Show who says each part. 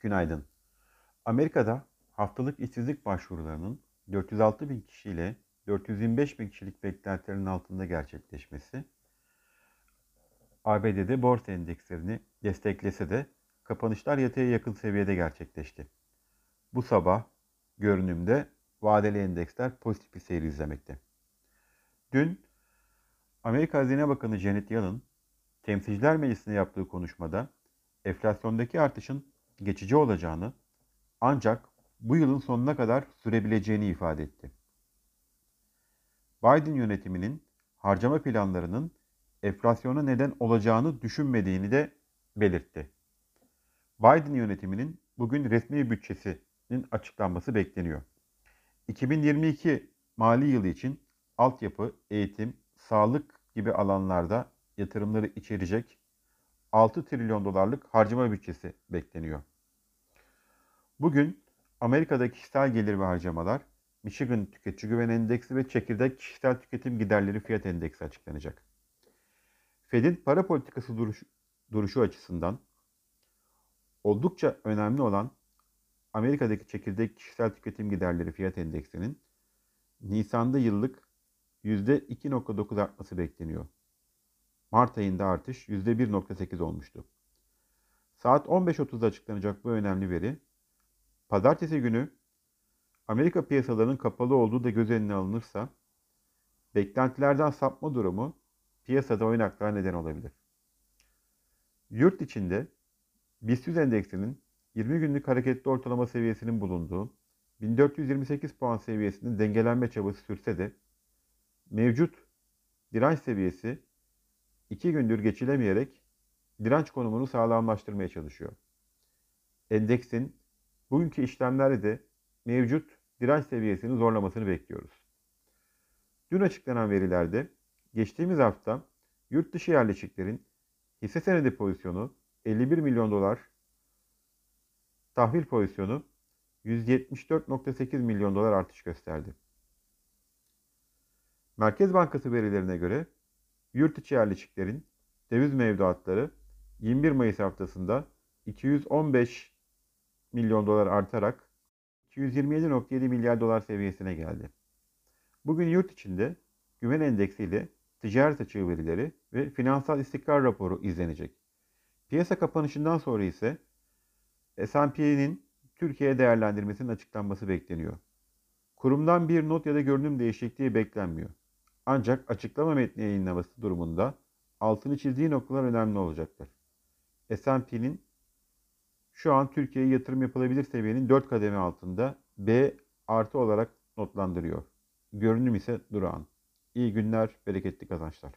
Speaker 1: Günaydın. Amerika'da haftalık işsizlik başvurularının 406 bin kişiyle 425 bin kişilik beklentilerin altında gerçekleşmesi, ABD'de borsa endekslerini desteklese de kapanışlar yataya yakın seviyede gerçekleşti. Bu sabah görünümde vadeli endeksler pozitif bir seyir izlemekte. Dün Amerika Hazine Bakanı Janet Yellen, Temsilciler Meclisi'nde yaptığı konuşmada enflasyondaki artışın geçici olacağını ancak bu yılın sonuna kadar sürebileceğini ifade etti. Biden yönetiminin harcama planlarının enflasyona neden olacağını düşünmediğini de belirtti. Biden yönetiminin bugün resmi bütçesinin açıklanması bekleniyor. 2022 mali yılı için altyapı, eğitim, sağlık gibi alanlarda yatırımları içerecek 6 trilyon dolarlık harcama bütçesi bekleniyor. Bugün Amerika'da kişisel gelir ve harcamalar, Michigan Tüketici Güven Endeksi ve çekirdek kişisel tüketim giderleri fiyat endeksi açıklanacak. Fed'in para politikası duruş, duruşu açısından oldukça önemli olan Amerika'daki çekirdek kişisel tüketim giderleri fiyat endeksinin Nisan'da yıllık %2.9 artması bekleniyor. Mart ayında artış %1.8 olmuştu. Saat 15.30'da açıklanacak bu önemli veri, pazartesi günü Amerika piyasalarının kapalı olduğu da göz önüne alınırsa, beklentilerden sapma durumu piyasada oynaklığa neden olabilir. Yurt içinde BIST endeksinin 20 günlük hareketli ortalama seviyesinin bulunduğu 1428 puan seviyesinin dengelenme çabası sürse de mevcut direnç seviyesi 2 gündür geçilemeyerek direnç konumunu sağlamlaştırmaya çalışıyor. Endeksin bugünkü işlemlerde de mevcut direnç seviyesini zorlamasını bekliyoruz. Dün açıklanan verilerde geçtiğimiz hafta yurt dışı yerleşiklerin hisse senedi pozisyonu 51 milyon dolar, tahvil pozisyonu 174.8 milyon dolar artış gösterdi. Merkez Bankası verilerine göre yurt içi yerleşiklerin döviz mevduatları 21 Mayıs haftasında 215 milyon dolar artarak 227.7 milyar dolar seviyesine geldi. Bugün yurt içinde güven endeksi ile ticaret açığı verileri ve finansal istikrar raporu izlenecek. Piyasa kapanışından sonra ise S&P'nin Türkiye değerlendirmesinin açıklanması bekleniyor. Kurumdan bir not ya da görünüm değişikliği beklenmiyor. Ancak açıklama metni yayınlaması durumunda altını çizdiği noktalar önemli olacaktır. S&P'nin şu an Türkiye'ye yatırım yapılabilir seviyenin 4 kademe altında B artı olarak notlandırıyor. Görünüm ise durağan. İyi günler, bereketli kazançlar.